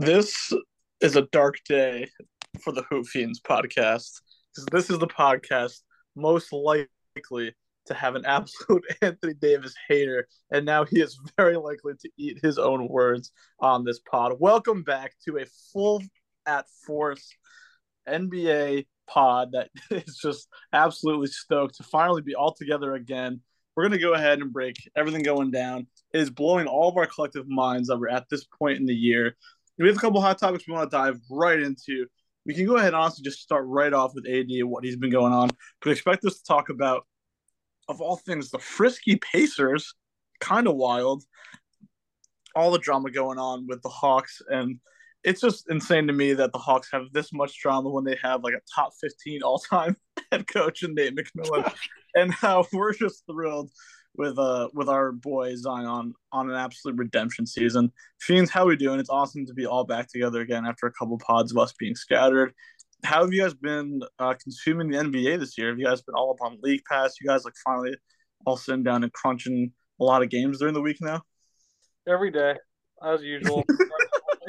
This is a dark day for the Hoop Fiends podcast. because This is the podcast most likely to have an absolute Anthony Davis hater, and now he is very likely to eat his own words on this pod. Welcome back to a full at force NBA pod that is just absolutely stoked to finally be all together again. We're going to go ahead and break everything going down. It is blowing all of our collective minds that we're at this point in the year. We have a couple hot topics we want to dive right into. We can go ahead and honestly just start right off with AD and what he's been going on. But expect us to talk about, of all things, the frisky Pacers, kind of wild. All the drama going on with the Hawks and – it's just insane to me that the Hawks have this much drama when they have like a top 15 all time head coach in Nate McMillan. and how we're just thrilled with uh with our boy Zion on an absolute redemption season. Fiends, how we doing? It's awesome to be all back together again after a couple pods of us being scattered. How have you guys been uh, consuming the NBA this year? Have you guys been all up on League Pass? You guys like finally all sitting down and crunching a lot of games during the week now? Every day, as usual.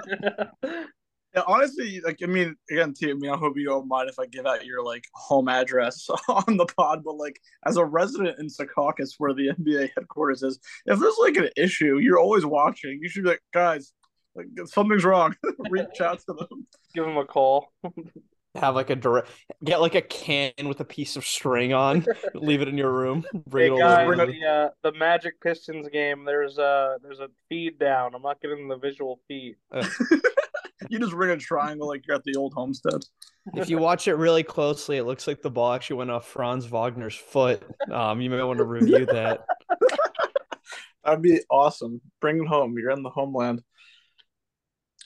Yeah, honestly, like I mean, again, too. I mean, I hope you don't mind if I give out your like home address on the pod, but like as a resident in Secaucus, where the NBA headquarters is, if there's like an issue, you're always watching. You should be like, guys, like something's wrong. Reach out to them. Give them a call. Have like a direct, get like a can with a piece of string on, leave it in your room. Bring hey it guys, over. The, uh, the Magic Pistons game. There's a there's a feed down. I'm not getting the visual feed. You just ring a triangle like you're at the old homestead. If you watch it really closely, it looks like the ball actually went off Franz Wagner's foot. Um, you may want to review that. That'd be awesome. Bring it home. You're in the homeland.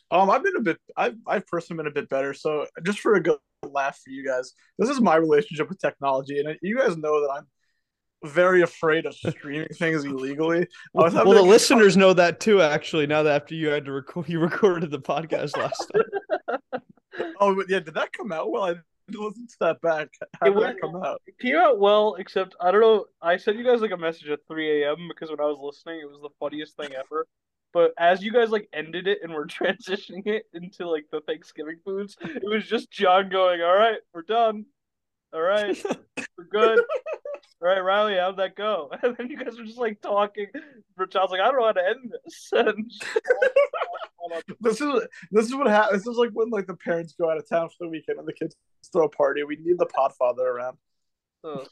Um, I've been a bit. I've I've personally been a bit better. So just for a good laugh for you guys, this is my relationship with technology, and you guys know that I'm very afraid of streaming things illegally. well, the listeners know that too. Actually, now that after you had to record, you recorded the podcast last time. oh yeah, did that come out well? I didn't listen to that back. How it did that come out? It came out well, except I don't know. I sent you guys like a message at 3 a.m. because when I was listening, it was the funniest thing ever. But as you guys like ended it and were transitioning it into like the Thanksgiving foods, it was just John going, "All right, we're done. All right, we're good." All right, Riley, how'd that go? And then you guys were just like talking. For Child's like, I don't know how to end this. And this is this is what happens. This is like when like the parents go out of town for the weekend and the kids throw a party. We need the Podfather around. Oh,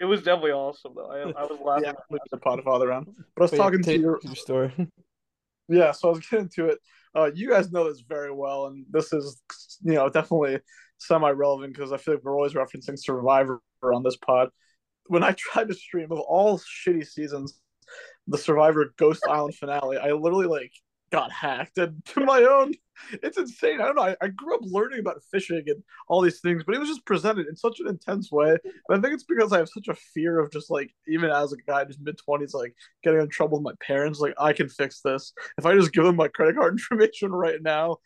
it was definitely awesome though. I, I was laughing. Yeah, with the Podfather around. But I was Wait, talking to your, your story. Yeah, so I was getting to it. Uh, you guys know this very well, and this is you know definitely semi-relevant because I feel like we're always referencing Survivor on this pod when I tried to stream of all shitty seasons, the Survivor Ghost Island finale, I literally like got hacked and to my own. It's insane. I don't know. I, I, grew up learning about phishing and all these things but it was just presented in such an intense way. And i think it's because i have such a fear of just like even as a guy in his mid-20s like getting in trouble with my parents like i can fix this. If i just give them my credit card information right now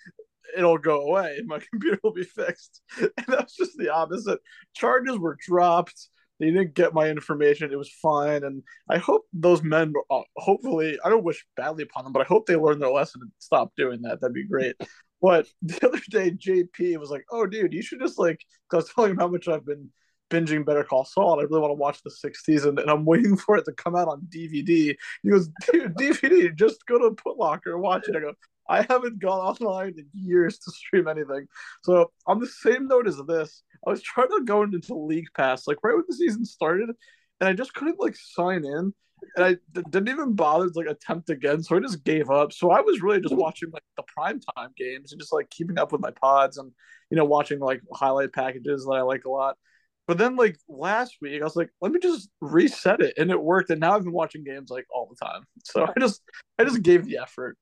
it'll go away. My computer will be fixed. And that's just the opposite. Charges were dropped they didn't get my information. It was fine, and I hope those men. Uh, hopefully, I don't wish badly upon them, but I hope they learn their lesson and stop doing that. That'd be great. but the other day, JP was like, "Oh, dude, you should just like." Cause I was telling him how much I've been binging Better Call Saul, and I really want to watch the sixth season, and I'm waiting for it to come out on DVD. He goes, "Dude, DVD, just go to Putlocker and watch it." I go, I haven't gone online in years to stream anything. So on the same note as this, I was trying to go into League Pass like right when the season started, and I just couldn't like sign in, and I d- didn't even bother to like attempt again. So I just gave up. So I was really just watching like the prime time games and just like keeping up with my pods and you know watching like highlight packages that I like a lot. But then like last week, I was like, let me just reset it, and it worked. And now I've been watching games like all the time. So I just I just gave the effort.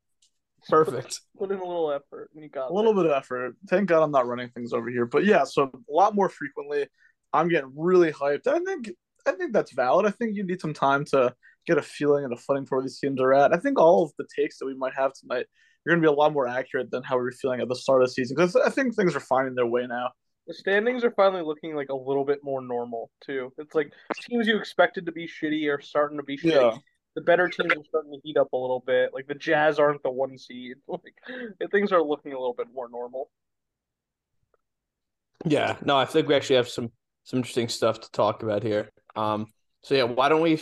Perfect. Put, in a little effort, and you got a little bit of effort. Thank God I'm not running things over here. But yeah, so a lot more frequently. I'm getting really hyped. I think I think that's valid. I think you need some time to get a feeling and a footing for where these teams are at. I think all of the takes that we might have tonight are going to be a lot more accurate than how we were feeling at the start of the season because I think things are finding their way now. The standings are finally looking like a little bit more normal too. It's like teams you expected to be shitty are starting to be shitty. Yeah the better teams are starting to heat up a little bit. Like the Jazz aren't the one seed. Like things are looking a little bit more normal. Yeah, no, I think we actually have some some interesting stuff to talk about here. Um, so yeah, why don't we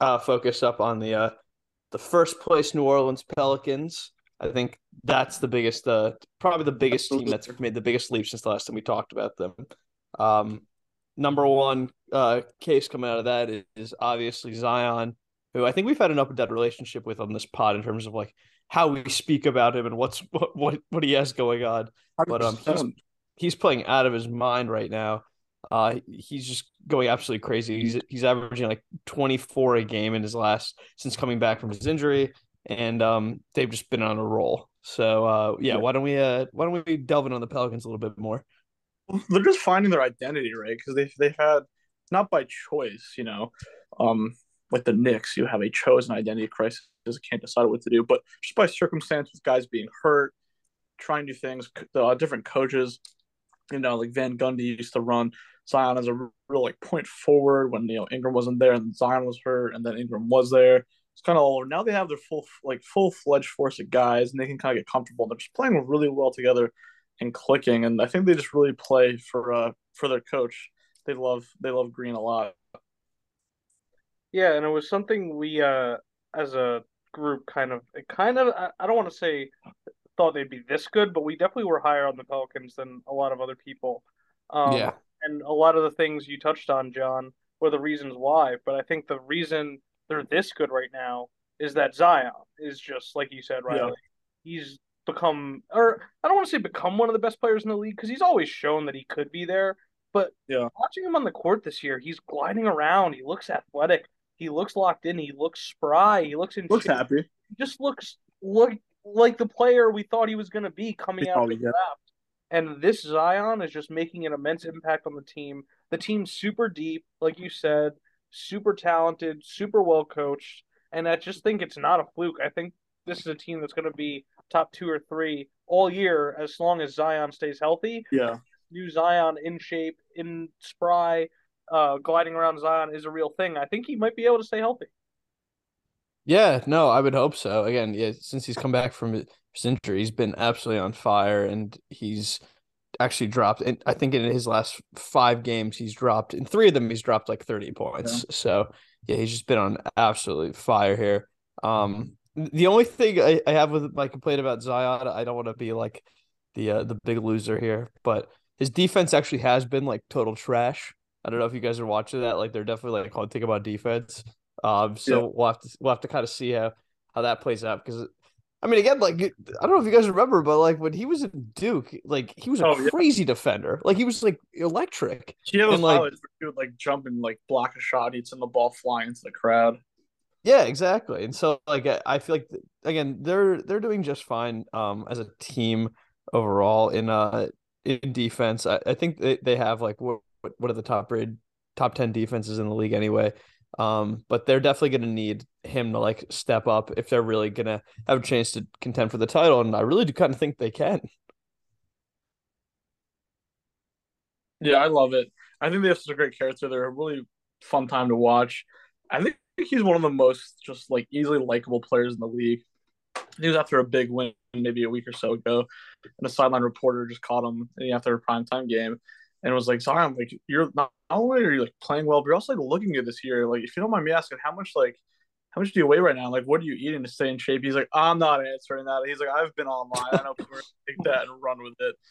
uh, focus up on the uh, the first place New Orleans Pelicans? I think that's the biggest, uh, probably the biggest team that's made the biggest leap since the last time we talked about them. Um, number one uh, case coming out of that is, is obviously Zion, who I think we've had an up and down relationship with on this pod in terms of like how we speak about him and what's what what, what he has going on. But um, he's, he's playing out of his mind right now. Uh, he's just going absolutely crazy. He's he's averaging like 24 a game in his last since coming back from his injury, and um, they've just been on a roll. So uh, yeah, why don't we uh, why don't we delve in on the Pelicans a little bit more? They're just finding their identity, right? Because they've they've had not by choice, you know, um, like the Knicks, you have a chosen identity crisis, can't decide what to do, but just by circumstance with guys being hurt, trying new things, uh, different coaches, you know, like Van Gundy used to run Zion as a real like point forward when you know Ingram wasn't there and Zion was hurt, and then Ingram was there. It's kind of all. Now they have their full like full fledged force of guys, and they can kind of get comfortable. They're just playing really well together and clicking, and I think they just really play for uh for their coach. They love they love Green a lot. Yeah, and it was something we uh as a group kind of it kind of I don't want to say thought they'd be this good, but we definitely were higher on the Pelicans than a lot of other people. Um, yeah and a lot of the things you touched on, John, were the reasons why. But I think the reason they're this good right now is that Zion is just like you said, right? Yeah. He's become, or I don't want to say become one of the best players in the league because he's always shown that he could be there. But yeah, watching him on the court this year, he's gliding around. He looks athletic. He looks locked in. He looks spry. He looks in. Looks shape. happy. He just looks look like the player we thought he was going to be coming out of the draft. And this Zion is just making an immense impact on the team. The team's super deep, like you said, super talented, super well coached. And I just think it's not a fluke. I think this is a team that's going to be top two or three all year as long as Zion stays healthy. Yeah. New Zion in shape, in spry, uh, gliding around Zion is a real thing. I think he might be able to stay healthy. Yeah, no, I would hope so. Again, yeah, since he's come back from his injury, he's been absolutely on fire, and he's actually dropped. And I think in his last five games, he's dropped. In three of them, he's dropped like thirty points. Yeah. So yeah, he's just been on absolutely fire here. Um, the only thing I, I have with my complaint about Zion, I don't want to be like the uh, the big loser here, but his defense actually has been like total trash. I don't know if you guys are watching that. Like they're definitely like hunting about defense. Um, so yeah. we'll have to we'll have to kind of see how how that plays out because I mean, again, like I don't know if you guys remember, but like when he was in Duke, like he was a oh, crazy yeah. defender. Like he was like electric. He had those and, like, he would like jump and like block a shot, he'd send the ball flying into the crowd. Yeah, exactly. And so like I feel like again they're they're doing just fine um as a team overall in uh in defense. I, I think they, they have like what what are the top rated top ten defenses in the league anyway. Um, but they're definitely going to need him to like step up if they're really going to have a chance to contend for the title. And I really do kind of think they can. Yeah, I love it. I think they have such a great character. They're a really fun time to watch. I think he's one of the most just like easily likable players in the league. He was after a big win maybe a week or so ago, and a sideline reporter just caught him after a primetime game and was like, Zion, like you're not, not only are you like playing well, but you're also like looking good this year. Like, if you don't mind me asking, how much like how much do you weigh right now? Like, what are you eating to stay in shape? He's like, I'm not answering that. He's like, I've been online. I know people take that and run with it.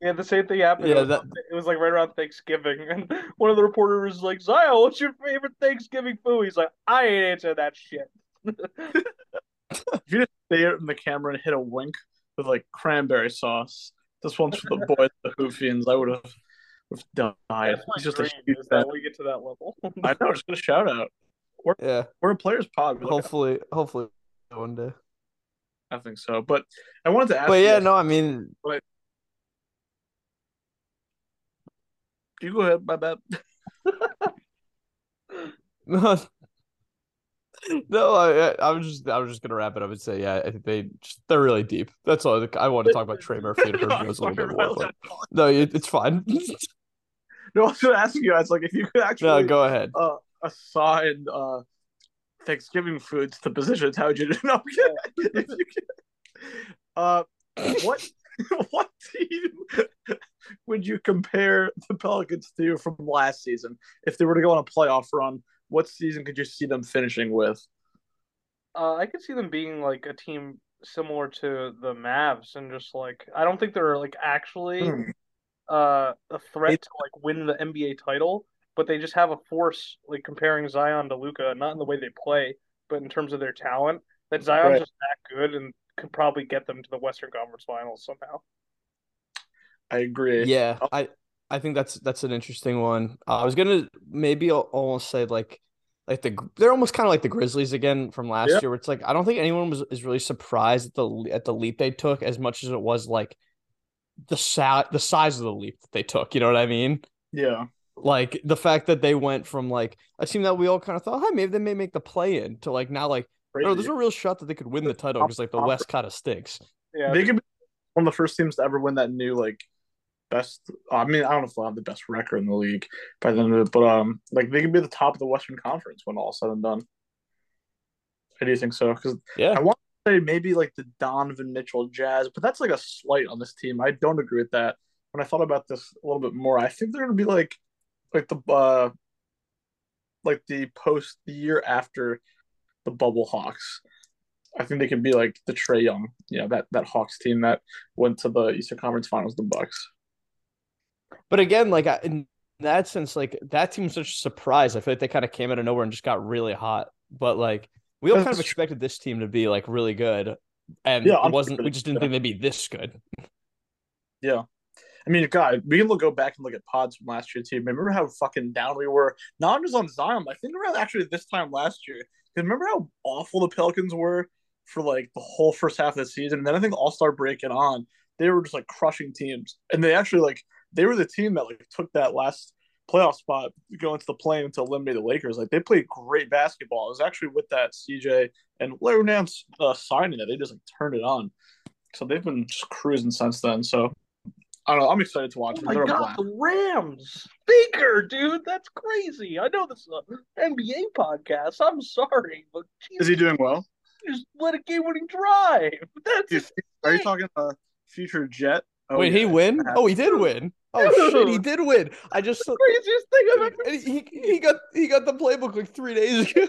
Yeah, the same thing happened. Yeah, that... it was like right around Thanksgiving, and one of the reporters was like, Zion, what's your favorite Thanksgiving food? He's like, I ain't answer that shit. if you just stare in the camera and hit a wink with like cranberry sauce, this one's for the boys, the Hoop Fiends. I would have, have died. He's just dream, a huge that we get to that level. I know. Just a shout out. We're, yeah, we're a players pod. Hopefully, hopefully one day. I think so, but I wanted to ask. But yeah, no, I mean, but you go ahead. My bad. no, no, I, I was just I was just gonna wrap it up and say, yeah, I think they just, they're really deep. That's all. I want to talk about Trey Murphy and Herb Jones a little bit more. But no, it, it's fine. no, I was gonna ask you guys like if you could actually no, go ahead. Uh, assign uh, Thanksgiving foods to position how would you do? No, if you can, uh, what what team would you compare the Pelicans to from last season if they were to go on a playoff run? What season could you see them finishing with? Uh, I could see them being like a team similar to the Mavs, and just like I don't think they're like actually Hmm. uh, a threat to like win the NBA title, but they just have a force like comparing Zion to Luka, not in the way they play, but in terms of their talent. That Zion's Right. just that good and could probably get them to the Western Conference Finals somehow. I agree. Yeah, I I think that's that's an interesting one. Uh, I was gonna maybe almost say like like the they're almost kind of like the Grizzlies again from last Yeah. year, where it's like I don't think anyone was is really surprised at the at the leap they took as much as it was like the sa- the size of the leap that they took. You know what I mean? Yeah. Like the fact that they went from like a team that we all kind of thought, hey, maybe they may make the play in to like now like no, there's a real shot that they could win the title because like the West kind of stinks. Yeah, they could be one of the first teams to ever win that new like best. I mean, I don't know if they'll have the best record in the league by the end of it, but um, like they could be the top of the Western Conference when all said and done. I do think so because Yeah, I want to say maybe like the Donovan Mitchell Jazz, but that's like a slight on this team. I don't agree with that. When I thought about this a little bit more, I think they're gonna be like like the uh like the post the year after the bubble Hawks. I think they could be like the Trae Young, you know, that that Hawks team that went to the Eastern Conference Finals, the Bucks. But again, like I, in that sense, like that team's such a surprise. I feel like they kind of came out of nowhere and just got really hot. But like we all kind of expected this team to be like really good, and Yeah, it wasn't. We just didn't think they'd be this good. Yeah. I mean, God, we can look go back and look at pods from last year too. Remember how fucking down we were, not just on Zion, but I think around actually this time last year. Because remember how awful the Pelicans were for like the whole first half of the season, and then I think All Star break and on, they were just like crushing teams, and they actually like they were the team that like took that last playoff spot going to the play to eliminate the Lakers. Like they played great basketball. It was actually with that CJ and Larry Nance uh, signing it, they just like turned it on. So they've been just cruising since then. So I don't know. I'm excited to watch Oh them. my They're god, the Rams. Baker, dude, that's crazy. I know this is an NBA podcast. I'm sorry, but Is he doing well? just let a game winning drive. That's Dude, Are you talking about future Jet? Oh, Wait, yeah. he win? Uh-huh. Oh, he did win. Oh shit, he did win. I just the craziest thing I've ever and he he got he got the playbook like three days ago.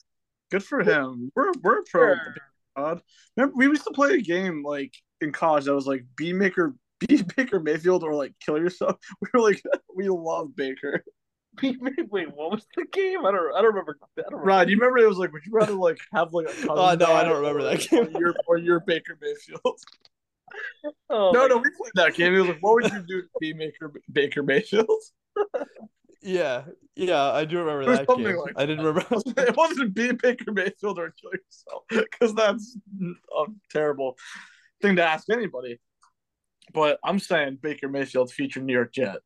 Good for him. We're we're pro. Sure. God. Remember, we used to play a game like in college that was like be Maker, be Baker Mayfield, or like kill yourself. We were like, we love Baker. Wait, what was the game? I don't. I don't remember. I don't remember. Rod, you remember it was like, would you rather like have like a cousin Oh, no, I don't remember or, that game. Or you're, or you're Baker Mayfield. Oh, no, no, we played that game. It was like, what would you do to be Maker Baker Mayfield? Yeah, yeah, I do remember that something game. like I didn't that. remember. it wasn't be Baker Mayfield or kill yourself because that's a terrible thing to ask anybody. But I'm saying Baker Mayfield feature New York Jet.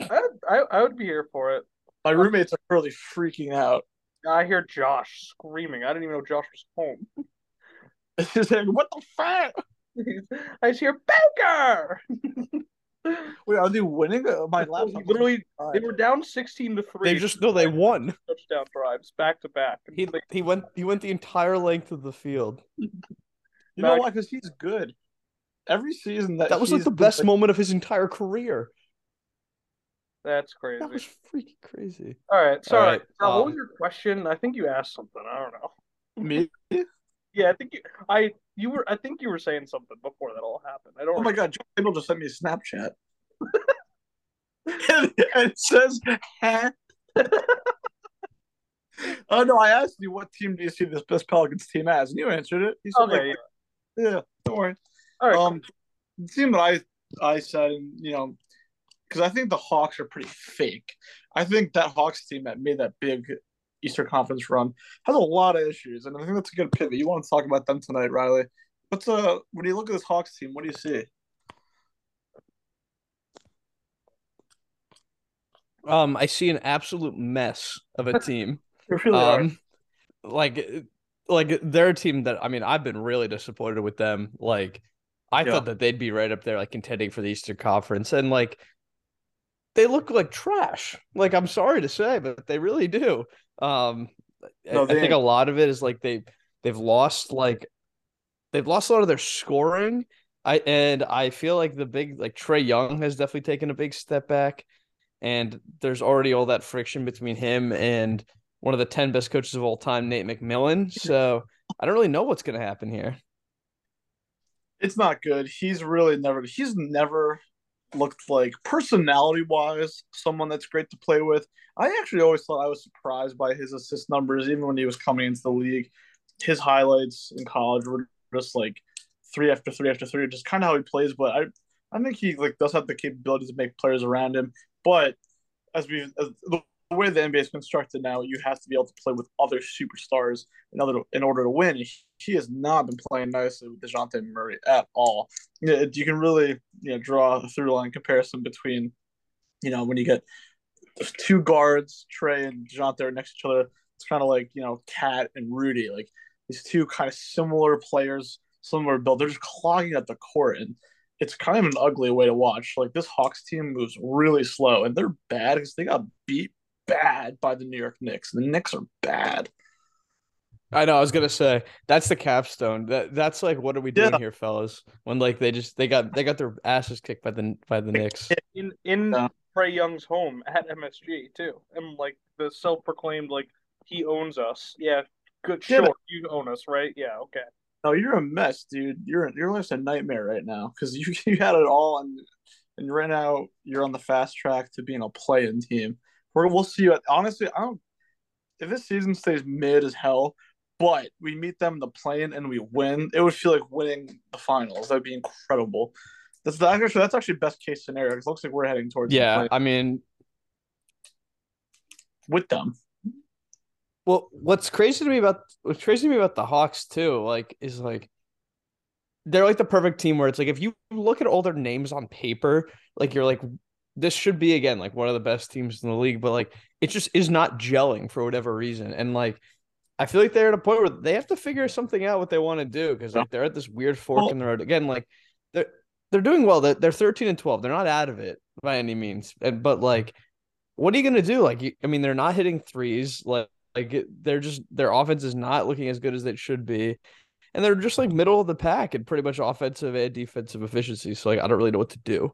I, I, I would be here for it. My roommates are really freaking out. I hear Josh screaming. I didn't even know Josh was home. He's saying, "What the fuck? I hear Baker. Wait, are they winning? Uh, My laptop. Literally, they were down sixteen to three. They just no, they won. touchdown drives back to back. He he went he went the entire length of the field. You know why? Because he's good. Every season that That was like the been, best moment of his entire career. That's crazy. That was freaking crazy. All right, sorry. right, Now, what um, was your question? I think you asked something. I don't know. me. Yeah, I think you. I you were. I think you were saying something before that all happened. I don't. Oh my god, John Cable just sent me a Snapchat. and, and it says. Oh no, I asked you what team do you see this best Pelicans team as, and you answered it. You said, Okay. like, yeah, don't worry. All right. Um, the team that I I said, you know, because I think the Hawks are pretty fake. I think that Hawks team that made that big Eastern Conference run has a lot of issues, and I think that's a good pivot. You want to talk about them tonight, Riley? What's uh when you look at this Hawks team, what do you see? Um, I see an absolute mess of a team. Really are. um, like, like they're a team that I mean, I've been really disappointed with them. Like, I Yeah. thought that they'd be right up there, like contending for the Eastern Conference, and like, they look like trash. Like, I'm sorry to say, but they really do. Um, No, I, I think a lot of it is like they they've lost like they've lost a lot of their scoring. I and I feel like the big like Trae Young has definitely taken a big step back, and there's already all that friction between him and one of the ten best coaches of all time, Nate McMillan. So I don't really know what's gonna happen here. It's not good. He's really never. He's never looked like personality wise someone that's great to play with. I actually always thought I was surprised by his assist numbers, even when he was coming into the league. His highlights in college were just like three after three after three, just kind of how he plays. But I, I think he like does have the capability to make players around him. But as we as the way the NBA is constructed now, you have to be able to play with other superstars in order to, in order to win. He has not been playing nicely with Dejounte Murray at all. You, can really you know draw a through line comparison between you know when you get two guards, Trae and Dejounte next to each other. It's kind of like you know Cat and Rudy, like these two kind of similar players, similar build. They're just clogging at the court, and it's kind of an ugly way to watch. Like this Hawks team moves really slow, and they're bad because they got beat bad by the New York Knicks. The Knicks are bad. I know. I was gonna say that's the capstone. That that's like, what are we doing Yeah. here, fellas? When like they just they got they got their asses kicked by the by the Knicks. in in Yeah. Trae Young's home at MSG too, and like the self-proclaimed like he owns us. Yeah, good. Sure, but- you own us, right? Yeah, okay. No, you're a mess, dude. You're your life's a nightmare right now because you you had it all, and and right now you're on the fast track to being a play-in team. We're, we'll see you. At, honestly, I don't. If this season stays mid as hell, but we meet them in the play-in and we win, it would feel like winning the finals. That'd be incredible. That's the, actually that's actually best case scenario. It looks like we're heading towards Yeah, I mean, with them. well, what's crazy to me about what's crazy to me about the Hawks too, like, is like they're like the perfect team where it's like if you look at all their names on paper, like you're like this should be again like one of the best teams in the league, but like it just is not gelling for whatever reason, and like. I feel like they're at a point where they have to figure something out what they want to do because like they're at this weird fork in the road again. Like they're they're doing well. They're, they're thirteen and twelve. They're not out of it by any means. And, but like, what are you gonna do? Like, you, I mean, they're not hitting threes. Like, like they're just their offense is not looking as good as it should be, and they're just like middle of the pack in pretty much offensive and defensive efficiency. So like, I don't really know what to do.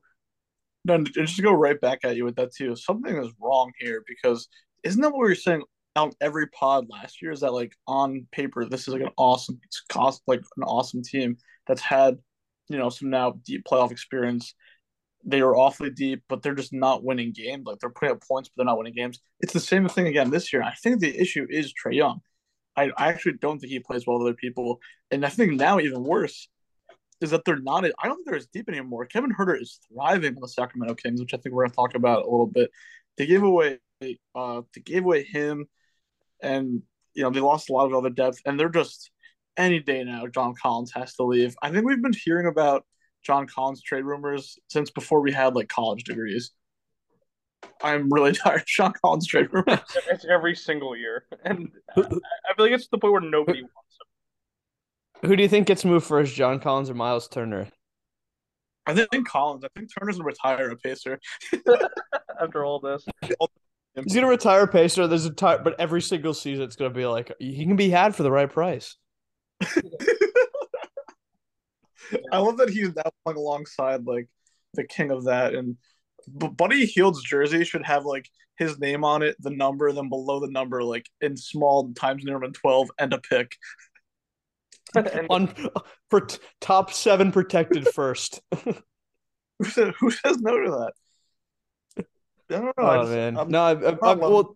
No, just to go right back at you with that too. Something is wrong here because isn't that what we were saying on every pod last year? Is that like on paper this is like an awesome, it's cost like an awesome team that's had you know some now deep playoff experience. They are awfully deep, but they're just not winning games. Like they're putting up points, but they're not winning games. It's the same thing again this year. I think the issue is Trae Young. I, I actually don't think he plays well with other people, and I think now even worse is that they're not. I don't think they're as deep anymore. Kevin Huerter is thriving on the Sacramento Kings, which I think we're going to talk about a little bit. They gave away, uh, they gave away him, and you know they lost a lot of other depth, and they're just any day now. John Collins has to leave. I think we've been hearing about John Collins trade rumors since before we had like college degrees. I'm really tired of John Collins trade rumors. It's every single year, and I I feel like it's the point where nobody wants Who do you think gets moved first, John Collins or Miles Turner? I think Collins. I think Turner's gonna retire a Pacer. after all this. He's gonna retire Pacer. There's a time, but every single season it's gonna be like he can be had for the right price. I love that he's now playing alongside like the king of that, and B- Buddy Hield's jersey should have like his name on it, the number, then below the number, like in small times New Roman twelve, and a pick. On for top seven protected first. Who says, who says no to that? I don't know. I oh just- man, I'm, no, I, I, I, not well,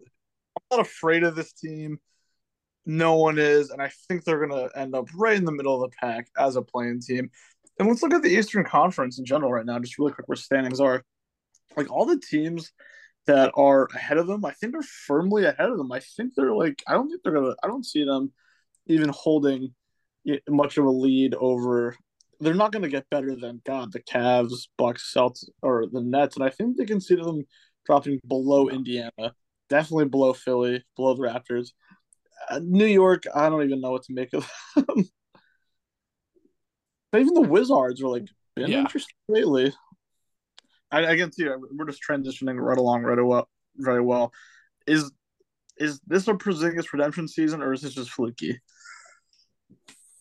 I'm not afraid of this team. No one is, and I think they're gonna end up right in the middle of the pack as a playing team. And let's look at the Eastern Conference in general right now, just really quick where standings are. Like all the teams that are ahead of them, I think they're firmly ahead of them. I think they're like, I don't think they're gonna, I don't see them even holding much of a lead over. They're not gonna get better than God, the Cavs, Bucks, Celtics, or the Nets, and I think they consider them dropping below Indiana, definitely below Philly, below the Raptors. Uh, New York, I don't even know what to make of them. but even the Wizards are like been Yeah. interesting lately. I, I can see we're just transitioning right along right well, very well. Is is this a Porzingis redemption season or is this just fluky?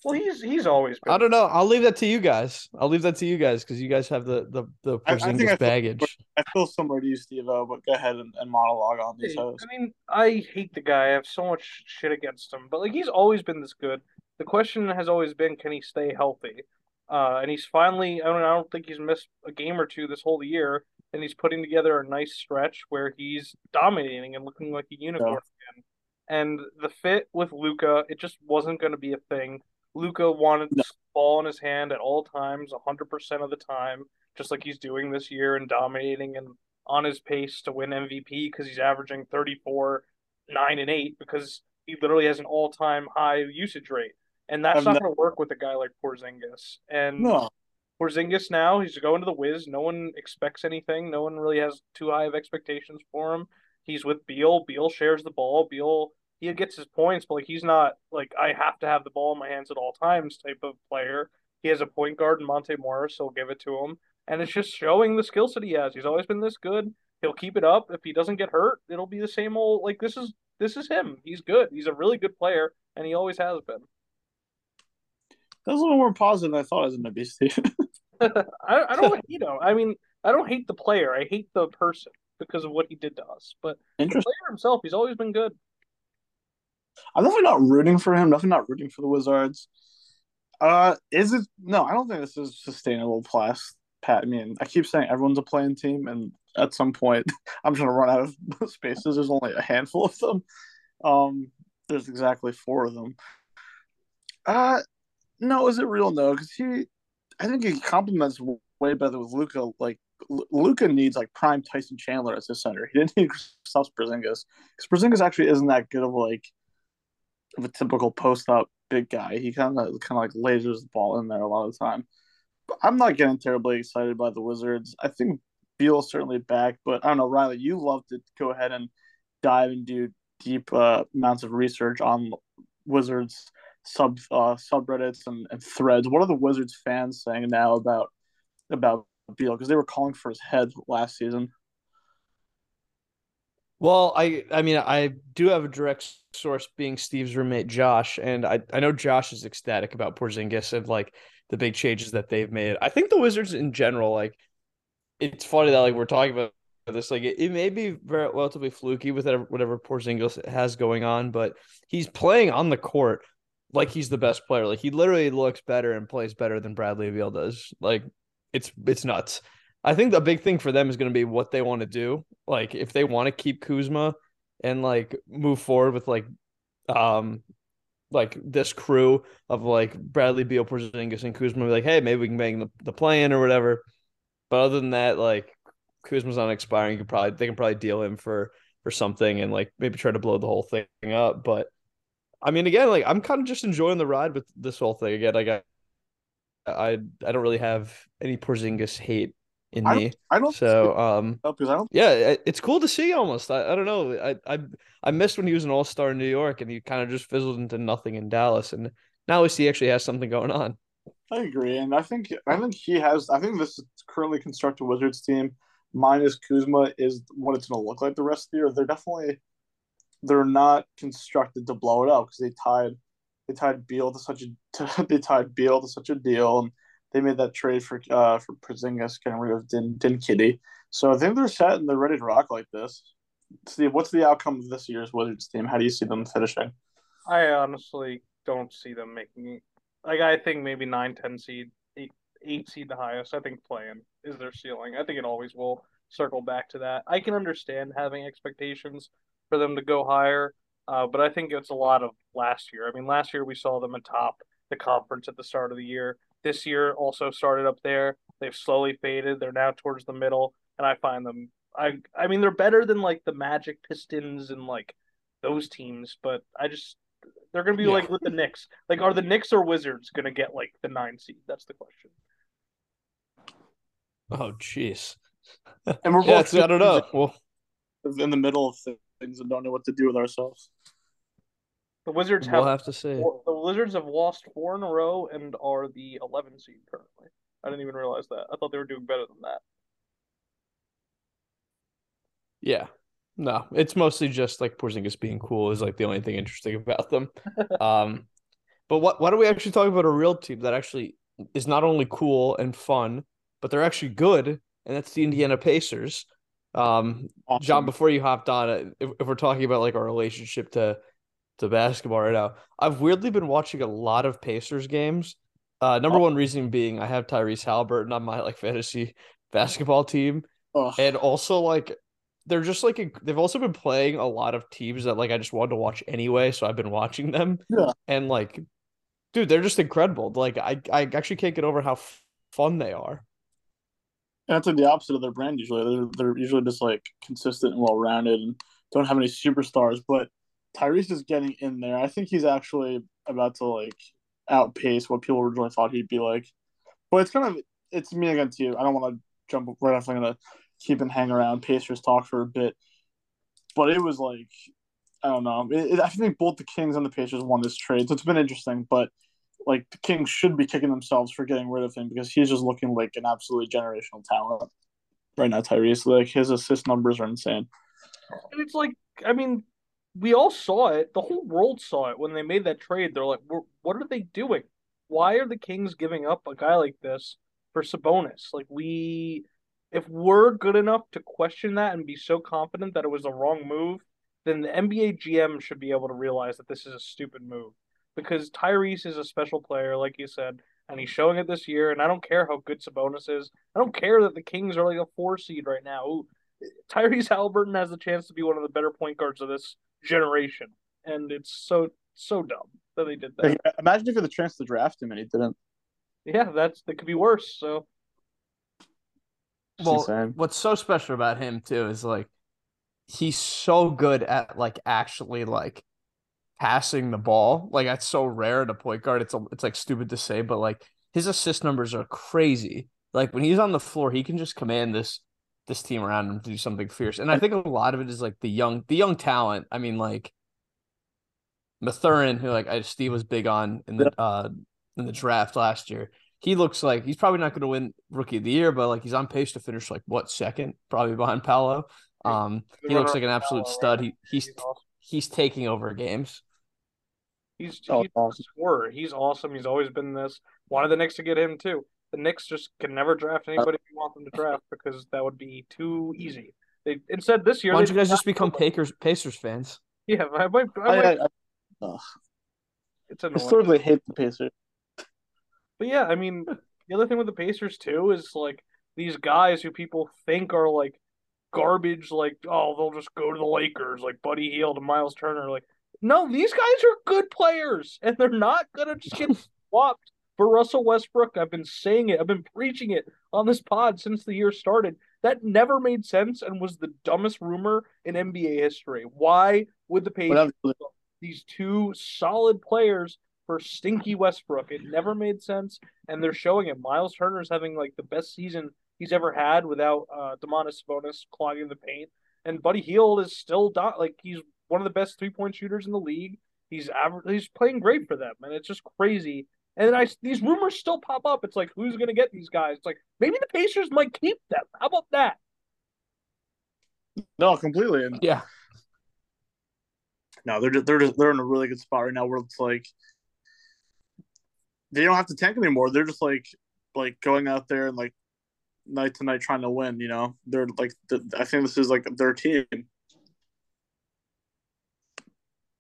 Well, he's he's always been. I don't know. I'll leave that to you guys. I'll leave that to you guys because you guys have the the the I- I think Porzingis I feel- baggage. I feel similar to you, Steve O, but go ahead and, and monologue on these I mean, I hate the guy. I have so much shit against him, but like he's always been this good. The question has always been, can he stay healthy? Uh, and he's finally. I don't. I don't think he's missed a game or two this whole year, and he's putting together a nice stretch where he's dominating and looking like a unicorn again. And the fit with Luka, it just wasn't going to be a thing. Luka wanted No. the ball in his hand at all times, hundred percent of the time, just like he's doing this year and dominating and on his pace to win MVP because he's averaging 34, 9, and 8 because he literally has an all time high usage rate. And that's I've not ne- going to work with a guy like Porzingis. And No, Porzingis now, he's going to the Wiz. No one expects anything. No one really has too high of expectations for him. He's with Beal. Beal shares the ball. Beal, he gets his points, but like he's not like I have to have the ball in my hands at all times type of player. He has a point guard in Monte Morris, so he'll give it to him. And it's just showing the skill set he has. He's always been this good. He'll keep it up. If he doesn't get hurt, it'll be the same old like this is this is him. He's good. He's a really good player, and he always has been. that's a little more positive than I thought as an going to be, Steve. I, I don't hate him. I mean, I don't hate the player. I hate the person because of what he did to us. But the player himself, he's always been good. I'm definitely not rooting for him. Definitely not rooting for the Wizards. Uh, is it? No, I don't think this is sustainable. Plus, Pat. I mean, I keep saying everyone's a playing team, and at some point, I'm going to run out of spaces. There's only a handful of them. Um, there's exactly four of them. Uh, no, is it real? No, because he, I think he complements way better with Luka. Like Luka needs like prime Tyson Chandler as his center. He didn't need Kristaps Porzingis because Porzingis actually isn't that good of like of a typical post up big guy. He kind of kind of like lasers the ball in there a lot of the time. But I'm not getting terribly excited by the Wizards. I think Beal's certainly back, but I don't know, Riley. You love to go ahead and dive and do deep uh, amounts of research on Wizards sub uh, subreddits and, and threads. What are the Wizards fans saying now about about Beal? Because they were calling for his head last season. Well, I I mean I do have a direct source being Steve's roommate Josh, and I, I know Josh is ecstatic about Porzingis and like the big changes that they've made. I think the Wizards in general, like it's funny that like we're talking about this, like it, it may be very relatively fluky with whatever, whatever Porzingis has going on, but he's playing on the court like he's the best player. Like he literally looks better and plays better than Bradley Beal does. Like it's it's nuts. I think the big thing for them is going to be what they want to do. Like if they want to keep Kuzma and like move forward with like um like this crew of like Bradley Beal, Porzingis, and Kuzma, be like, hey, maybe we can bang the, the play in or whatever. But other than that, like Kuzma's not expiring, you could probably they can probably deal him for for something and like maybe try to blow the whole thing up. But I mean, again, like I'm kind of just enjoying the ride with this whole thing. Again, like I I I don't really have any Porzingis hate in I me. I don't So um don't yeah, it's cool to see almost. I, I don't know. I, I I missed when he was an all star in New York and he kind of just fizzled into nothing in Dallas. And now at least he actually has something going on. I agree, and I think I think he has. I think this currently constructed Wizards team minus Kuzma is what it's going to look like the rest of the year. They're definitely they're not constructed to blow it up because they tied they tied Beal to such a they tied Beal to such a deal, and they made that trade for uh for Porzingis getting rid of Din Din Kitty. So I think they're set and they're ready to rock like this. Steve, what's the outcome of this year's Wizards team? How do you see them finishing? I honestly don't see them making like I think maybe 9, 10 seed, eight, eight seed the highest. I think playing is their ceiling. I think it always will circle back to that. I can understand having expectations for them to go higher, uh, but I think it's a lot of last year. I mean, last year we saw them atop the conference at the start of the year. This year also started up there. They've slowly faded. They're now towards the middle, and I find them. I I mean, they're better than like the Magic, Pistons, and like those teams, but I just they're gonna be Yeah. like with the Knicks. Like, are the Knicks or Wizards gonna get like the nine seed? That's the question. Oh, jeez. And we're Yeah, both it's- I don't know. Well, in the middle of things and don't know what to do with ourselves. The Wizards we'll have, have to see. the Wizards have lost four in a row and are the 11 seed currently. I didn't even realize that. I thought they were doing better than that. Yeah. No, it's mostly just like Porzingis being cool is like the only thing interesting about them. um, but what why don't we actually talk about a real team that actually is not only cool and fun, but they're actually good, and that's the Indiana Pacers. Um, Awesome. John, before you hopped on, uh, if, if we're talking about like our relationship to to basketball right now, I've weirdly been watching a lot of Pacers games. Uh, number Oh. one reason being I have Tyrese Halliburton on my like fantasy basketball team, Ugh. and also like they're just like inc- they've also been playing a lot of teams that like I just wanted to watch anyway, so I've been watching them. Yeah. And like, dude, they're just incredible. Like I I actually can't get over how f- fun they are. And that's like the opposite of their brand usually. They're, they're usually just like consistent and well rounded and don't have any superstars. But Tyrese is getting in there. I think he's actually about to like outpace what people originally thought he'd be like. But it's kind of it's me against you. I don't want to jump. We're definitely gonna keep and hang around Pacers talk for a bit. But it was like I don't know. It, it, I think both the Kings and the Pacers won this trade, so it's been interesting. But like the Kings should be kicking themselves for getting rid of him because he's just looking like an absolutely generational talent right now. Tyrese, like his assist numbers are insane. And it's like, I mean, we all saw it. The whole world saw it when they made that trade. They're like, what are they doing? Why are the Kings giving up a guy like this for Sabonis? Like, we, if we're good enough to question that and be so confident that it was the wrong move, then the NBA GM should be able to realize that this is a stupid move. Because Tyrese is a special player, like you said, and he's showing it this year. And I don't care how good Sabonis is. I don't care that the Kings are like a four seed right now. Ooh, Tyrese Halliburton has the chance to be one of the better point guards of this generation, and it's so so dumb that they did that. Like, imagine if he had the chance to draft him and he didn't. Yeah, that's that could be worse. So It's Well, insane. what's so special about him too is like he's so good at like actually like passing the ball. Like that's so rare in a point guard. It's a, it's like stupid to say, but like his assist numbers are crazy. Like when he's on the floor, he can just command this this team around him to do something fierce. And I think a lot of it is like the young the young talent. I mean, like Mathurin, who like I, Steve was big on in the uh in the draft last year. He looks like he's probably not going to win Rookie of the Year, but like he's on pace to finish like what second, probably behind Paolo. Um, he looks like an absolute stud. He he's he's taking over games. He's, Oh, he's awesome. a scorer. He's awesome. He's always been this. Wanted the Knicks to get him too. The Knicks just can never draft uh, anybody you want them to draft because that would be too easy. They instead this year. Why don't you guys just become. Pacers Pacers fans? Yeah, I might. I I, might I, I, it's annoying. historically hate the Pacers. But yeah, I mean, the other thing with the Pacers too is like these guys who people think are like garbage, like oh they'll just go to the Lakers, like Buddy Hield and Miles Turner. Like, no, these guys are good players, and they're not gonna just get swapped for Russell Westbrook. I've been saying it, I've been preaching it on this pod since the year started. That never made sense and was the dumbest rumor in NBA history. Why would the Whatever. these two solid players for stinky Westbrook. It never made sense, and they're showing it. Miles Turner's having like the best season he's ever had without uh, Domantas Sabonis clogging the paint, and Buddy Hield is still dot like he's one of the best three point shooters in the league. He's aver- he's playing great for them, and it's just crazy. And then I these rumors still pop up. It's like who's gonna get these guys? It's like maybe the Pacers might keep them. How about that? No, completely. And Yeah. no, they're just, they're just, they're in a really good spot right now where it's like they don't have to tank anymore. They're just like like going out there and like night to night trying to win. You know, they're like th- I think this is like their team.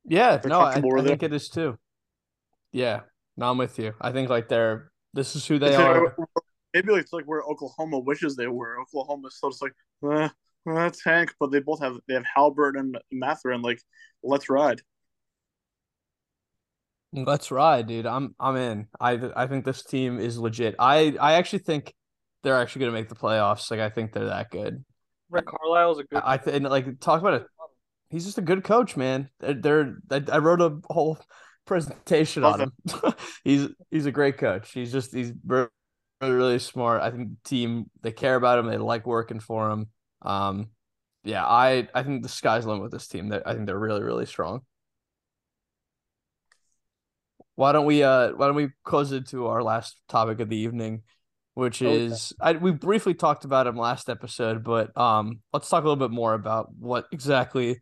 Yeah, They're no, I, I think it is too. Yeah, no, I'm with you. I think like they're this is who they It's are. like- maybe like it's like where Oklahoma wishes they were. Oklahoma still just like eh, eh, tank, but they both have they have Halbert and Mathurin. Like, let's ride. Let's ride, dude. I'm I'm in. I I think this team is legit. I I actually think they're actually gonna make the playoffs. Like I think they're that good. Rick Carlisle's a good. I th- and like talk about it. He's just a good coach, man. They're, they're I, I wrote a whole presentation on him. he's he's a great coach. He's just he's really really smart. I think the team they care about him. They like working for him. Um, yeah, I I think the sky's the limit with this team. They, I think they're really really strong. Why don't we uh why don't we close it to our last topic of the evening? which Okay. is I, we briefly talked about him last episode, but um, let's talk a little bit more about what exactly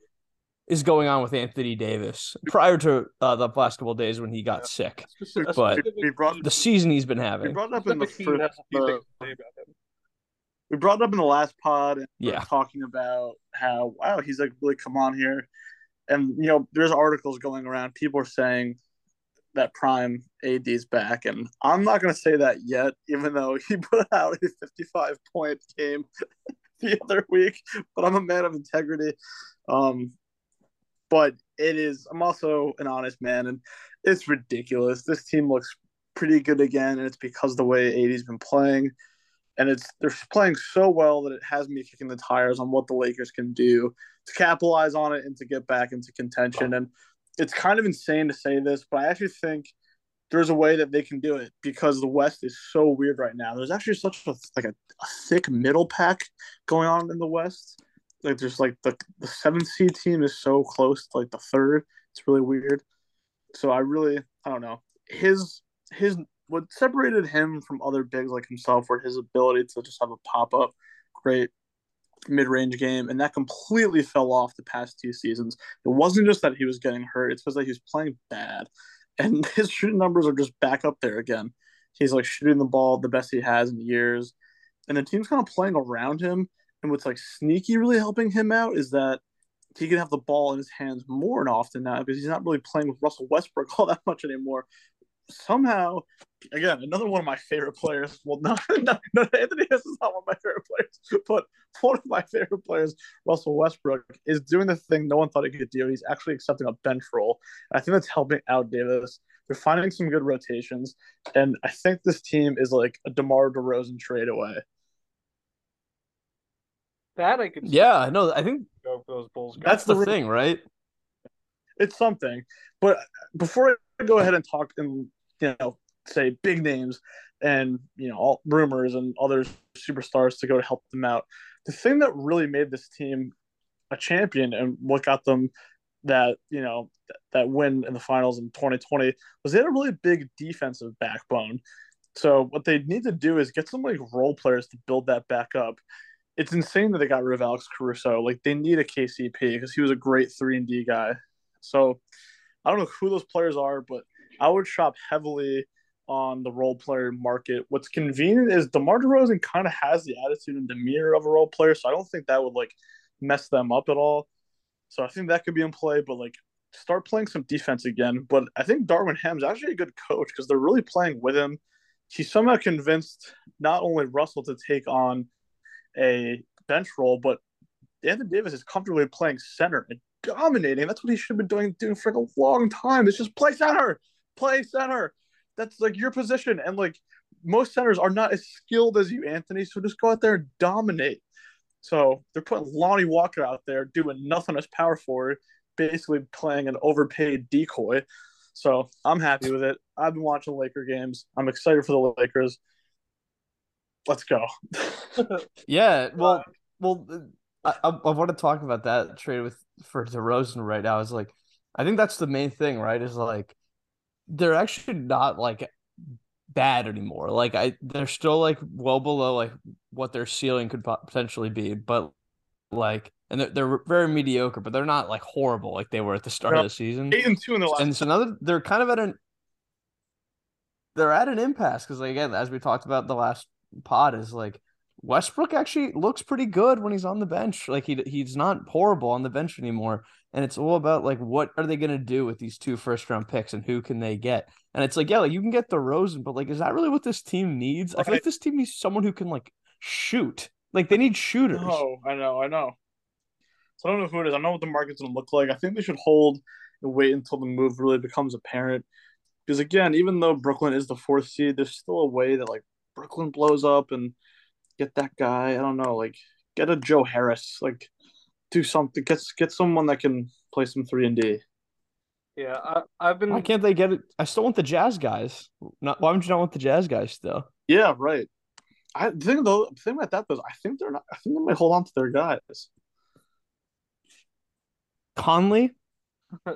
is going on with Anthony Davis prior to uh, the last couple of days when he got Yeah. sick. Specific- But- We brought- The season he's been We having. brought up in the first. has a few uh, things to say about him. we brought up in the last pod and Yeah. talking about how wow he's like really come on here and you know there's articles going around people are saying that prime AD's back and i'm not going to say that yet even though he put out a 55 point game the other week but i'm a man of integrity um but it is i'm also an honest man and it's ridiculous this team looks pretty good again and it's because the way AD's been playing and it's they're playing so well that it has me kicking the tires on what the Lakers can do to capitalize on it and to get back into contention. And it's kind of insane to say this, but I actually think there's a way that they can do it because the West is so weird right now. There's actually such a like a, a thick middle pack going on in the West. Like there's like the the seventh seed team is so close to like the third. It's really weird. So I really I don't know his his what separated him from other bigs like himself were his ability to just have a pop up great mid range game, and that completely fell off the past two seasons. It wasn't just that he was getting hurt; it's because that he was playing bad, and his shooting numbers are just back up there again. He's like shooting the ball the best he has in years, and the team's kind of playing around him. And what's like sneaky really helping him out is that he can have the ball in his hands more and often now because he's not really playing with Russell Westbrook all that much anymore. Somehow, again, another one of my favorite players. Well, not, not, no Anthony Davis is not one of my favorite players, but one of my favorite players, Russell Westbrook, is doing the thing no one thought he could do. He's actually accepting a bench role. I think that's helping out Davis. They're finding some good rotations, and I think this team is like a DeMar DeRozan trade away. That I could see Yeah, no, I think go for those Bulls. guys. that's the the- thing, right? It's something. But before I go ahead and talk and you know say big names and you know all rumors and other superstars to go to help them out, the thing that really made this team a champion and what got them that you know that, that win in the finals in 2020 was they had a really big defensive backbone. So what they need to do is get some like role players to build that back up. It's insane that they got rid of Alex Caruso. Like they need a KCP because he was a great three and D guy. So I don't know who those players are, but I would shop heavily on the role player market. What's convenient is DeMar DeRozan kind of has the attitude and demeanor of a role player, so I don't think that would like mess them up at all. So I think that could be in play, but like start playing some defense again. But I think Darwin Ham's actually a good coach because they're really playing with him. He somehow convinced not only Russell to take on a bench role, but Anthony Davis is comfortably playing center and dominating. That's what he should have been doing doing for a long time. It's just play center, play center. That's like your position, and like most centers are not as skilled as you, Anthony. So just go out there and dominate. So they're putting Lonnie Walker out there doing nothing as power forward, basically playing an overpaid decoy. So I'm happy with it. I've been watching Laker games. I'm excited for the Lakers. Let's go. Yeah, well, well, I, I, I want to talk about that trade with for DeRozan right now. Is like, I think that's the main thing, right? Is like, they're actually not like bad anymore. Like, I they're still like well below like what their ceiling could potentially be, but like, and they're, they're very mediocre, but they're not like horrible like they were at the start of the season. Eight and two in the last. And so another, they're kind of at an, they're at an impasse because, like, again, as we talked about the last pod, is like Westbrook actually looks pretty good when he's on the bench. Like he he's not horrible on the bench anymore, and it's all about like what are they gonna do with these two first round picks and who can they get? And it's like, yeah, like you can get DeRozan, but like, is that really what this team needs? I feel like this team needs someone who can like shoot. Like they need shooters. Oh, I know, I know. So I don't know who it is. I know what the market's gonna look like. I think they should hold and wait until the move really becomes apparent. Because again, even though Brooklyn is the fourth seed, there's still a way that like Brooklyn blows up and get that guy. I don't know, like get a Joe Harris, like do something. Get get someone that can play some three and D. Yeah, I, I've been. Why can't they get it? I still want the Jazz guys. Not why would you not want the Jazz guys still? Yeah, right. I the thing though, the thing about that though, I think they're not. I think they might hold on to their guys. Conley,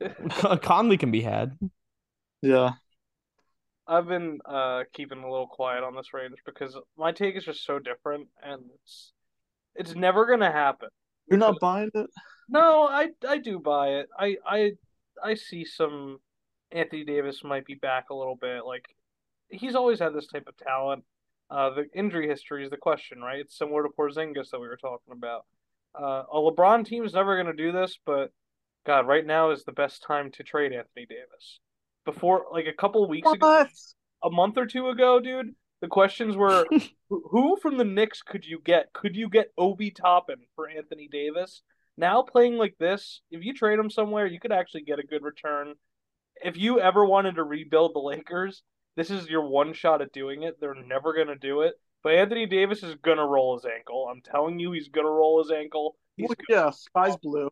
Conley can be had. Yeah. I've been uh keeping a little quiet on this range because my take is just so different, and it's it's never gonna happen. You're not buying it. No, I I do buy it. I I I see some Anthony Davis might be back a little bit. Like he's always had this type of talent. Uh, the injury history is the question, right? It's similar to Porzingis that we were talking about. Uh, a LeBron team is never going to do this, but God, right now is the best time to trade Anthony Davis. Before, like a couple weeks What? ago, a month or two ago, dude, the questions were who- from the Knicks could you get? Could you get Obi Toppin for Anthony Davis? Now playing like this, if you trade him somewhere, you could actually get a good return. If you ever wanted to rebuild the Lakers, this is your one shot at doing it. They're never going to do it. But Anthony Davis is going to roll his ankle. I'm telling you, he's going to roll his ankle. He's Well, yeah, sky's blue.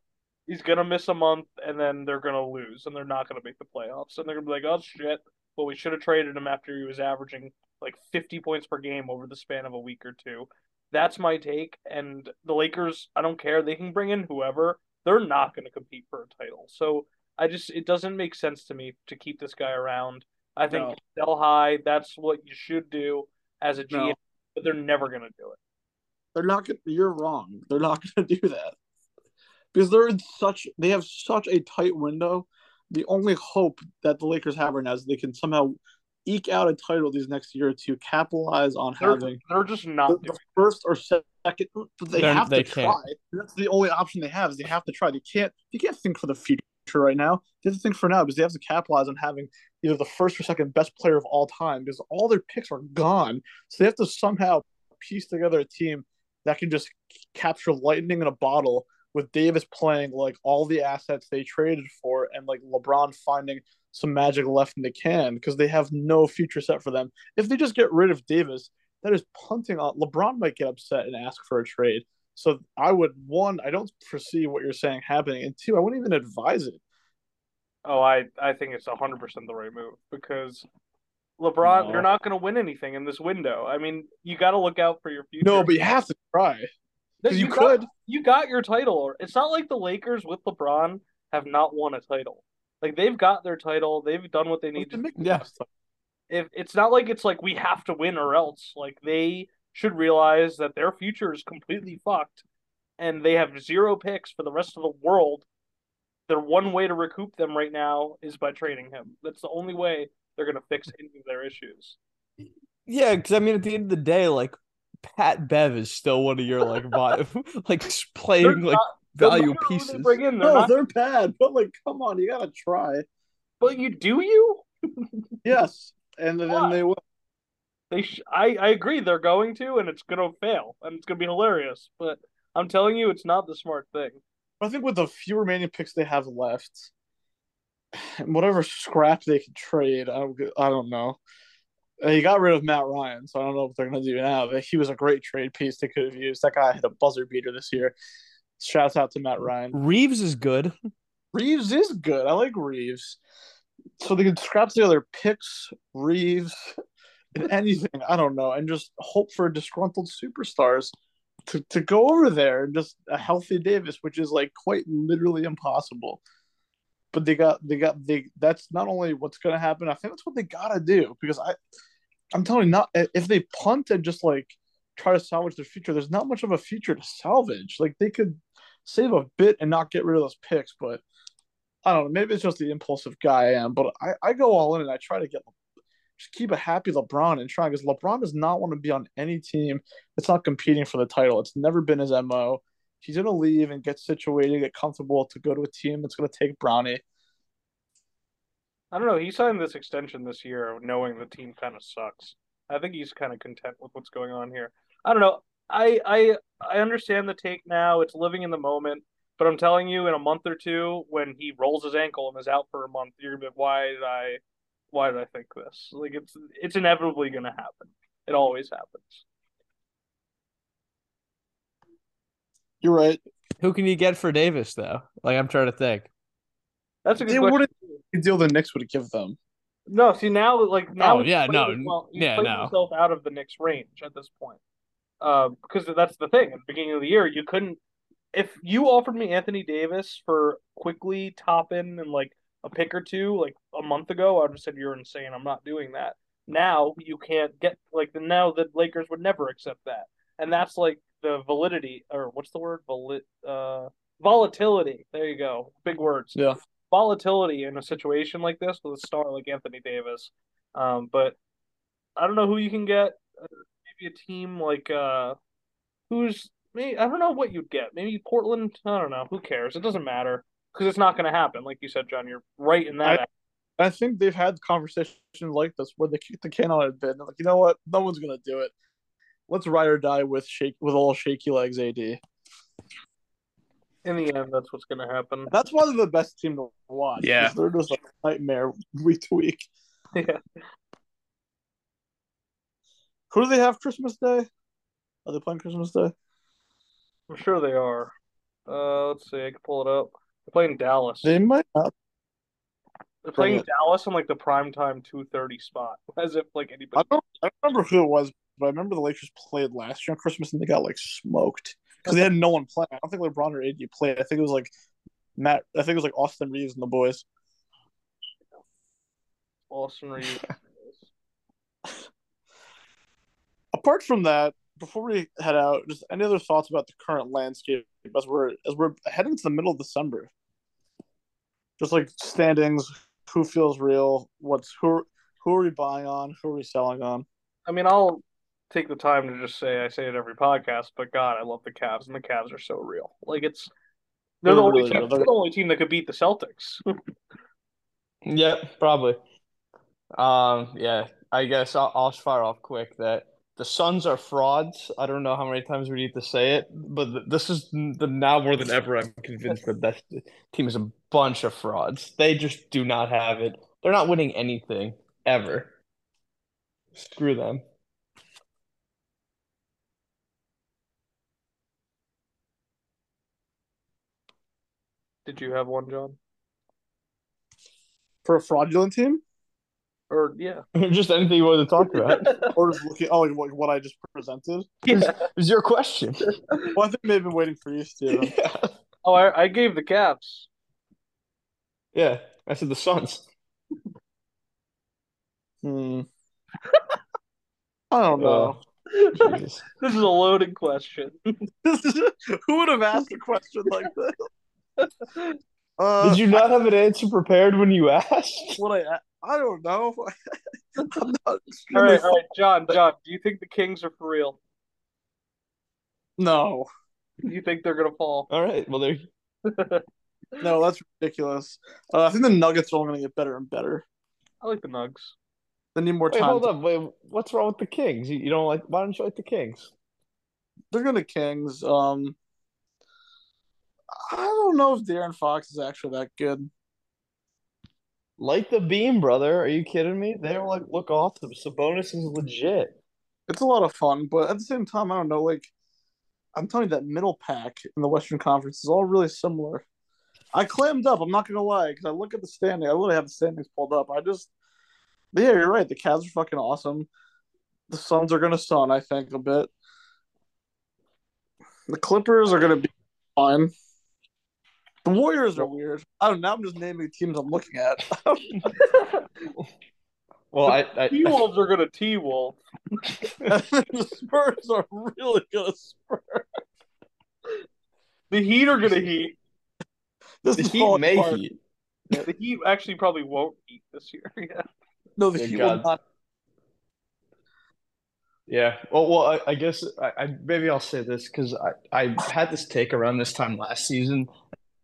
He's gonna miss a month and then they're gonna lose and they're not gonna make the playoffs and they're gonna be like, oh shit, well we should have traded him after he was averaging like 50 points per game over the span of a week or two. That's my take. And the Lakers, I don't care. They can bring in whoever. They're not gonna compete for a title. So I just it doesn't make sense to me to keep this guy around. I think No. sell high. That's what you should do as a GM, No. but they're never gonna do it. They're not gonna you're wrong. They're not gonna do that. Because they're in such they have such a tight window. The only hope that the Lakers have right now is they can somehow eke out a title these next year to capitalize on They're, having they're just not the doing first or second but they They're- have they to can't. try. That's the only option they have is they have to try. They can't they can't think for the future right now. They have to think for now because they have to capitalize on having either the first or second best player of all time because all their picks are gone. So they have to somehow piece together a team that can just capture lightning in a bottle with Davis playing like all the assets they traded for and like LeBron finding some magic left in the can because they have no future set for them. If they just get rid of Davis, that is punting on LeBron might get upset and ask for a trade. So I would one, I don't foresee what you're saying happening, and two, I wouldn't even advise it. Oh, I I think it's hundred percent the right move because LeBron, No. you're not going to win anything in this window. I mean, you got to look out for your future. No, but you have to try because you, got- could. you got your title. It's not like the Lakers with LeBron have not won a title. Like they've got their title. They've done what they need to. make Yeah. If it's not like it's like we have to win or else. Like they should realize that their future is completely fucked, and they have zero picks for the rest of the world. Their one way to recoup them right now is by trading him. That's the only way they're going to fix any of their issues. Yeah, because I mean, at the end of the day, like Pat Bev is still one of your like vi- like playing like not- no value matter they pieces. bring in, they're No, not. they're bad, but like, come on, you gotta try. But you do you? Yes, and then Why? they will. They sh- I I agree they're going to, and it's gonna fail, and it's gonna be hilarious. But I'm telling you, it's not the smart thing. I think with the few remaining picks they have left, and whatever scrap they can trade, I don't, I don't know. He got rid of Matt Ryan, so I don't know what they're gonna do now. But he was a great trade piece they could have used. That guy hit a buzzer beater this year. Shouts out to Matt Ryan. Reaves is good. Reaves is good. I like Reaves. So they can scrap together picks, Reaves, and anything. I don't know, and just hope for disgruntled superstars to, to go over there and just a healthy Davis, which is like quite literally impossible. But they got they got they that's not only what's gonna happen, I think that's what they gotta do because I I'm telling you, not if they punt and just like try to salvage their future, there's not much of a future to salvage. Like they could save a bit and not get rid of those picks, but I don't know. Maybe it's just the impulsive guy I am, but I, I go all in and I try to get just keep a happy LeBron and try because LeBron does not want to be on any team that's not competing for the title. It's never been his mo. He's gonna leave and get situated, get comfortable to go to a team that's gonna take Bronny. I don't know. He signed this extension this year, knowing the team kind of sucks. I think he's kind of content with what's going on here. I don't know. I I I understand the take now. It's living in the moment. But I'm telling you, in a month or two, when he rolls his ankle and is out for a month, you're gonna be, why did I, why did I think this? Like it's it's inevitably gonna happen. It always happens. You're right. Who can you get for Davis though? Like I'm trying to think. That's a good They question. wouldn't the deal the Knicks would give them. No, see now, like now, Oh, yeah, no, himself- he's yeah, played no. himself out of the Knicks' range at this point. Uh, because that's the thing. At the beginning of the year, you couldn't. If you offered me Anthony Davis for quickly Toppin and like a pick or two, like a month ago, I would have said you're insane. I'm not doing that. Now you can't get like the now the Lakers would never accept that, and that's like the validity or what's the word Valit uh volatility. There you go, big words. Yeah. Volatility in a situation like this with a star like Anthony Davis, um, but I don't know who you can get. Uh, maybe a team like uh, who's maybe I don't know what you'd get. Maybe Portland. I don't know. Who cares? It doesn't matter because it's not going to happen. Like you said, John, you're right in that. I, I think they've had conversations like this where they kick the can on a bit. Like, you know what? No one's going to do it. Let's ride or die with shake with all shaky legs. AD. In the end, that's what's going to happen. That's one they're the best team to watch. Yeah. they're just like a nightmare week to week. Yeah. Who do they have Christmas Day? Are they playing Christmas Day? I'm sure they are. Uh, let's see. I can pull it up. They're playing Dallas. They might not. They're playing it. Dallas on like the prime time two thirty spot, as if like anybody. I don't. I don't remember who it was, but I remember the Lakers played last year on Christmas and they got like smoked because they had no one playing. I don't think LeBron or AD played. I think it was like Matt. I think it was like Austin Reaves and the boys. Austin Reaves. Apart from that, before we head out, just any other thoughts about the current landscape as we're as we're heading to the middle of December? Just like standings, who feels real? What's who? Who are we buying on? Who are we selling on? I mean, I'll take the time to just say I say it every podcast, but God, I love the Cavs, and the Cavs are so real. Like it's they're the They're only really team, they're the only team that could beat the Celtics. Yep, probably. Um, yeah, I guess I'll, I'll fire off quick that the Suns are frauds. I don't know how many times we need to say it, but th- this is the now more than ever. I'm convinced that that team is a bunch of frauds. They just do not have it. They're not winning anything ever. Screw them. Did you have one, John? For a fraudulent team, Or yeah, Just anything you want to talk about. or just looking, oh, what, what I just presented. yeah. It was your question. Well, I think they've been waiting for you, Steven. yeah. Oh, I, I gave the Caps. yeah, I said the Suns. Hmm. I don't know. Jesus. This is a loaded question. This is, who would have asked a question like this? Uh, Did you not have an answer prepared when you asked? What I I don't know. I'm not all right, all right, John, John, do you think the Kings are for real? No, you think they're gonna fall? All right. Well, there. no, that's ridiculous. Uh, I think the Nuggets are only going to get better and better. I like the Nugs. They need more Wait, time. hold up. Wait, what's wrong with the Kings? You, you don't like? Why don't you like the Kings? They're going to Kings. Um, I don't know if De'Aaron Fox is actually that good. Like the beam, brother. Are you kidding me? They were like, look awesome. Sabonis is legit. It's a lot of fun, but at the same time, I don't know. Like, I'm telling you, that middle pack in the Western Conference is all really similar. I clammed up. I'm not gonna lie, because I look at the standing. I literally have the standings pulled up. I just, yeah, you're right. The Cavs are fucking awesome. The Suns are gonna sun, I think, a bit. The Clippers are gonna be fine. The Warriors are weird. I don't know. I'm just naming teams I'm looking at. Well, I, I, T Wolves are gonna T Wolf. the Spurs are really gonna spur. The Heat are gonna Heat. This the is Heat may apart. heat. The Heat actually probably won't Heat this year. Yeah. No, the Thank Heat will not. Yeah. Well, well, I, I guess I, I maybe I'll say this because I, I had this take around this time last season,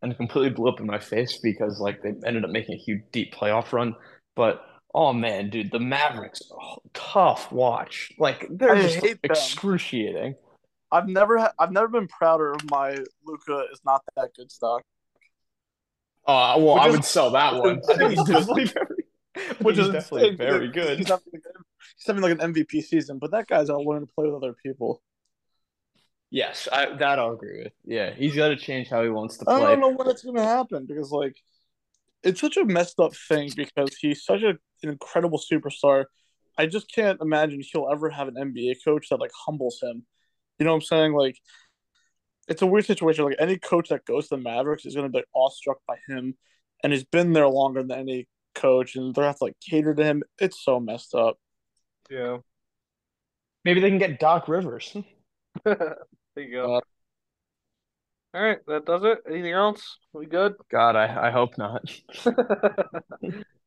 and it completely blew up in my face because like they ended up making a huge deep playoff run. But oh man, dude, the Mavericks, oh, tough watch. Like they're I just hate them. excruciating. I've never ha- I've never been prouder of my Luka is not that good stock. Oh well, Which I is- would sell that one. I think he's definitely very, Which is definitely very good. He's having, like, he's having like an MVP season, but that guy's out learning to play with other people. Yes, I, that I'll agree with. Yeah, he's got to change how he wants to play. I don't know when it's gonna happen because like it's such a messed up thing because he's such a, an incredible superstar. I just can't imagine he'll ever have an NBA coach that like humbles him. You know what I'm saying? Like it's a weird situation. Like any coach that goes to the Mavericks is gonna be like awestruck by him, and he's been there longer than any coach, and they're going to have to like cater to him. It's so messed up. Yeah. Maybe they can get Doc Rivers. There you go. Uh, All right, that does it. Anything else? We good? God, I, I hope not.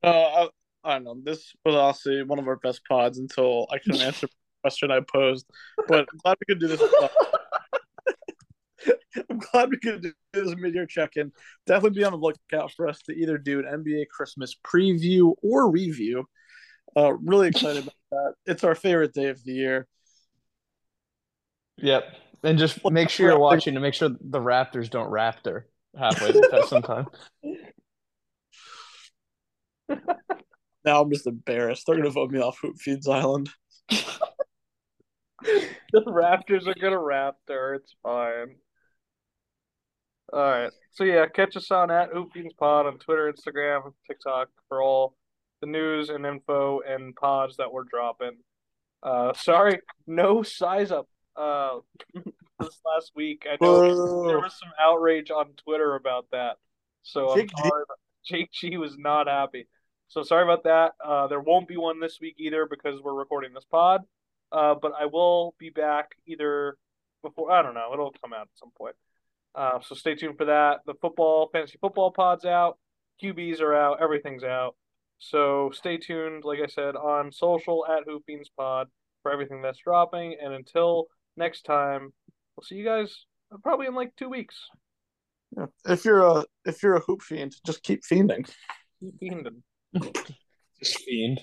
Uh, I, I don't know. This was honestly one of our best pods until I couldn't answer the question I posed. But I'm glad we could do this. I'm glad we could do this mid-year check-in. Definitely be on the lookout for us to either do an NBA Christmas preview or review. Uh, really excited about that. It's our favorite day of the year. Yep. And just make sure you're watching to make sure the Raptors don't raptor halfway through sometime. Now I'm just embarrassed. They're gonna vote me off Hoop Fiends Island. the Raptors are gonna raptor. It's fine. All right. So yeah, catch us on at Hoop Fiends Pod on Twitter, Instagram, TikTok for all the news and info and pods that we're dropping. Uh, sorry, no size up. Uh, this last week, I know there was some outrage on Twitter about that. So Jake I'm G- sorry. Jake G was not happy. So sorry about that. Uh, there won't be one this week either because we're recording this pod. Uh, but I will be back either before I don't know. It'll come out at some point. Uh, so stay tuned for that. The football fantasy football pod's out. QBs are out. Everything's out. So stay tuned, like I said, on social at Hoop Fiends Pod for everything that's dropping. And until next time, we'll see you guys probably in like two weeks. Yeah. If you're a if you're a hoop fiend, just keep fiending. Keep fiending. Just fiend.